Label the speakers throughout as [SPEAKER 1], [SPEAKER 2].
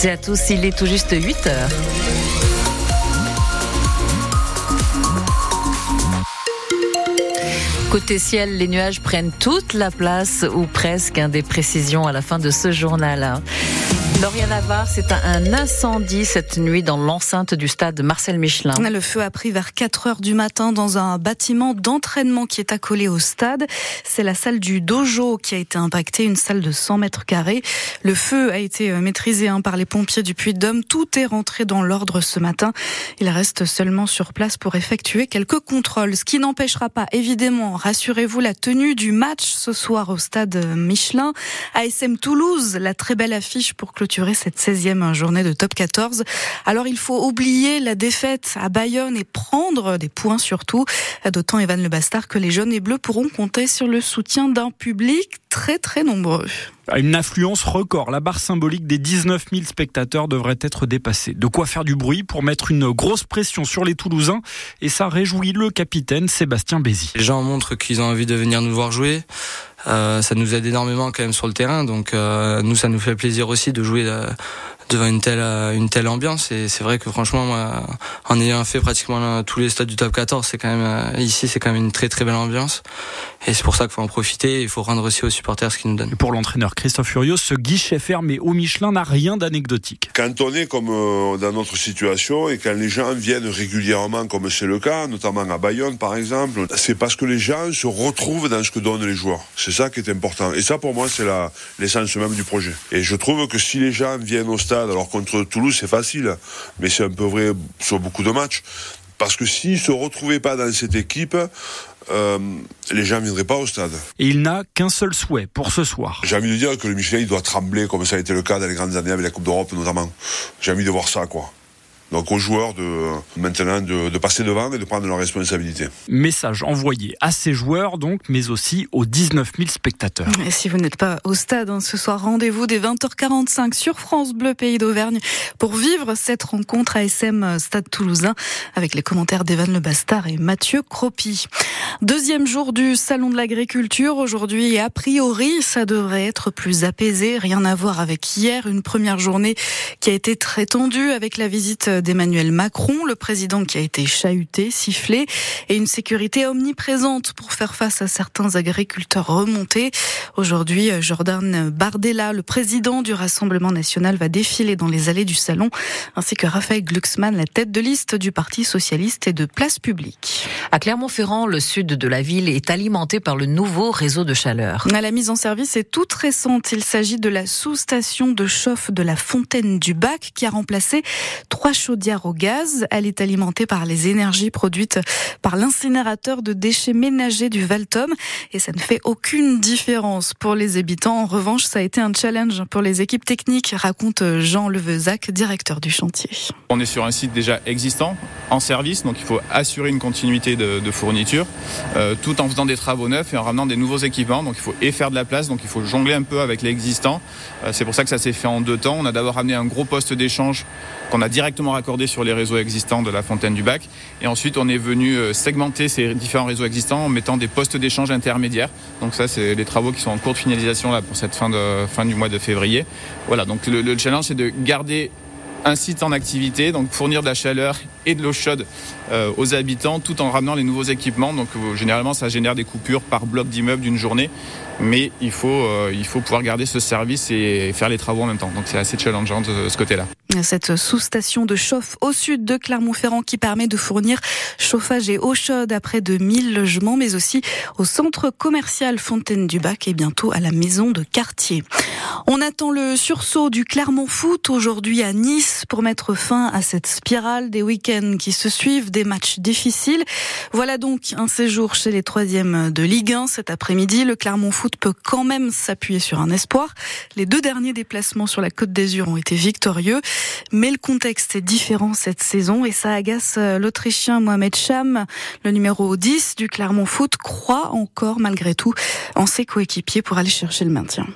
[SPEAKER 1] toutes à tous, il est tout juste 8 heures. Côté ciel, les nuages prennent toute la place ou presque. Hein, des précisions à la fin de ce journal. Lauriane Navarre, c'est un incendie cette nuit dans l'enceinte du stade Marcel Michelin.
[SPEAKER 2] Le feu a pris vers 4 heures du matin dans un bâtiment d'entraînement qui est accolé au stade. C'est la salle du dojo qui a été impactée, une salle de 100 mètres carrés. Le feu a été euh, maîtrisé hein, par les pompiers du Puy-de-Dôme. Tout est rentré dans l'ordre ce matin. Il reste seulement sur place pour effectuer quelques contrôles, ce qui n'empêchera pas, évidemment, rassurez-vous, la tenue du match ce soir au stade Michelin. ASM Toulouse, la très belle affiche pour clôturer cette 16e journée de top 14. Alors il faut oublier la défaite à Bayonne et prendre des points surtout. D'autant Evan Le Bastard que les jaunes et bleus pourront compter sur le soutien d'un public très très nombreux.
[SPEAKER 3] Une influence record. La barre symbolique des 19 000 spectateurs devrait être dépassée. De quoi faire du bruit pour mettre une grosse pression sur les Toulousains. Et ça réjouit le capitaine Sébastien Bézi.
[SPEAKER 4] Les gens montrent qu'ils ont envie de venir nous voir jouer. Euh, ça nous aide énormément quand même sur le terrain. Donc euh, nous, ça nous fait plaisir aussi de jouer euh, devant une telle une telle ambiance. Et c'est vrai que franchement, moi, en ayant fait pratiquement tous les stades du top 14, c'est quand même ici, c'est quand même une très très belle ambiance. Et c'est pour ça qu'il faut en profiter. Il faut rendre aussi aux supporters ce qu'ils nous donnent.
[SPEAKER 3] pour l'entraîneur Christophe Furios, ce guichet fermé au Michelin n'a rien d'anecdotique.
[SPEAKER 5] Quand on est comme dans notre situation et quand les gens viennent régulièrement, comme c'est le cas, notamment à Bayonne par exemple, c'est parce que les gens se retrouvent dans ce que donnent les joueurs. C'est ça qui est important. Et ça, pour moi, c'est l'essence même du projet. Et je trouve que si les gens viennent au stade, alors contre Toulouse, c'est facile, mais c'est un peu vrai sur beaucoup de matchs. Parce que s'ils ne se retrouvaient pas dans cette équipe, euh, les gens ne viendraient pas au stade.
[SPEAKER 3] Et il n'a qu'un seul souhait pour ce soir.
[SPEAKER 5] J'ai envie de dire que le Michelin, il doit trembler comme ça a été le cas dans les grandes années avec la Coupe d'Europe notamment. J'ai envie de voir ça, quoi. Donc aux joueurs de maintenant de, de, passer devant et de prendre leurs responsabilités.
[SPEAKER 3] Message envoyé à ces joueurs donc, mais aussi aux 19 000 spectateurs.
[SPEAKER 2] Et si vous n'êtes pas au stade hein, ce soir, rendez-vous dès 20h45 sur France Bleu Pays d'Auvergne pour vivre cette rencontre à SM Stade Toulousain avec les commentaires d'Evan Le Bastard et Mathieu Cropi. Deuxième jour du Salon de l'Agriculture aujourd'hui et a priori ça devrait être plus apaisé, rien à voir avec hier, une première journée qui a été très tendue avec la visite d'Emmanuel Macron, le président qui a été chahuté, sifflé, et une sécurité omniprésente pour faire face à certains agriculteurs remontés. Aujourd'hui, Jordan Bardella, le président du Rassemblement national, va défiler dans les allées du salon, ainsi que Raphaël Glucksmann, la tête de liste du Parti socialiste et de Place publique.
[SPEAKER 1] À Clermont-Ferrand, le sud de la ville est alimenté par le nouveau réseau de chaleur.
[SPEAKER 2] La mise en service est toute récente. Il s'agit de la sous-station de chauffe de la Fontaine du Bac qui a remplacé trois chaudière au gaz. Elle est alimentée par les énergies produites par l'incinérateur de déchets ménagers du Valtom et ça ne fait aucune différence pour les habitants. En revanche, ça a été un challenge pour les équipes techniques, raconte Jean Levezac, directeur du chantier.
[SPEAKER 6] On est sur un site déjà existant, en service, donc il faut assurer une continuité de, fourniture, euh, tout en faisant des travaux neufs et en ramenant des nouveaux équipements. Donc il faut et faire de la place, donc il faut jongler un peu avec l'existant. Euh, c'est pour ça que ça s'est fait en deux temps. On a d'abord amené un gros poste d'échange qu'on a directement raccordé sur les réseaux existants de la Fontaine du Bac. Et ensuite, on est venu euh, segmenter ces différents réseaux existants en mettant des postes d'échange intermédiaires. Donc ça, c'est les travaux qui sont en cours de finalisation là pour cette fin, de, du mois de février. Voilà, donc le, le challenge, c'est de garder un site en activité, donc fournir de la chaleur et de l'eau chaude euh, aux habitants tout en ramenant les nouveaux équipements. Donc euh, généralement ça génère des coupures par bloc d'immeuble d'une journée, mais il faut, il faut pouvoir garder ce service et faire les travaux en même temps. Donc c'est assez challengeant de ce côté-là.
[SPEAKER 2] Cette sous-station de chauffe au sud de Clermont-Ferrand qui permet de fournir chauffage et eau chaude à près de 1000 logements, mais aussi au centre commercial Fontaine du Bac et bientôt à la maison de quartier. On attend le sursaut du Clermont Foot aujourd'hui à Nice pour mettre fin à cette spirale des week-ends qui se suivent, des matchs difficiles. Voilà donc un séjour chez les troisièmes de Ligue 1 cet après-midi. Le Clermont Foot peut quand même s'appuyer sur un espoir. Les deux derniers déplacements sur la Côte d'Azur ont été victorieux. Mais le contexte est différent cette saison et ça agace euh, l'Autrichien Mohamed Cham. Le numéro 10 du Clermont Foot croit encore malgré tout en ses coéquipiers pour aller chercher le maintien.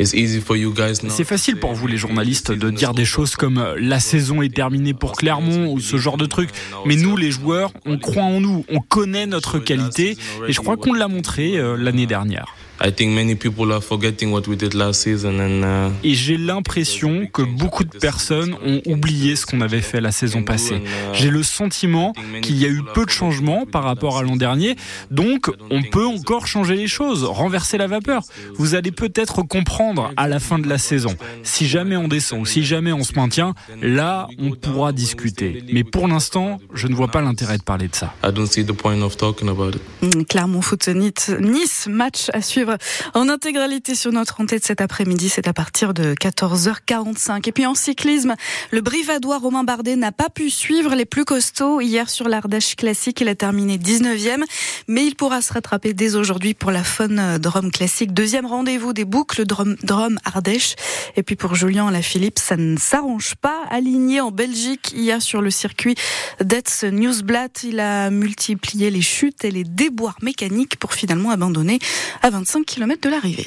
[SPEAKER 3] C'est facile pour vous les journalistes de dire des choses comme euh, la saison est terminée pour Clermont ou ce genre de trucs. Mais nous les joueurs, on croit en nous, on connaît notre qualité et je crois qu'on l'a montré euh, l'année dernière. Et j'ai l'impression que beaucoup de personnes ont oublié ce qu'on avait fait la saison passée. J'ai le sentiment qu'il y a eu peu de changements par rapport à l'an dernier, donc on peut encore changer les choses, renverser la vapeur. Vous allez peut-être comprendre à la fin de la saison. Si jamais on descend ou si jamais on se maintient, là on pourra discuter. Mais pour l'instant, je ne vois pas l'intérêt de parler de ça.
[SPEAKER 2] Mm, Clermont Foot Nice, match à suivre en intégralité sur notre antenne cet après-midi. C'est à partir de 14h45. Et puis en cyclisme, le Brivadois Romain Bardet n'a pas pu suivre les plus costauds hier sur l'Ardèche Classique. Il a terminé 19e, mais il pourra se rattraper dès aujourd'hui pour la Fun Drum Classique. Deuxième rendez-vous des boucles Drum, Drum Ardèche. Et puis pour Julien Lafilippe, ça ne s'arrange pas. Aligné en Belgique hier sur le circuit d'Etz Newsblatt, il a multiplié les chutes et les déboires mécaniques pour finalement abandonner à 25 km de l'arrivée.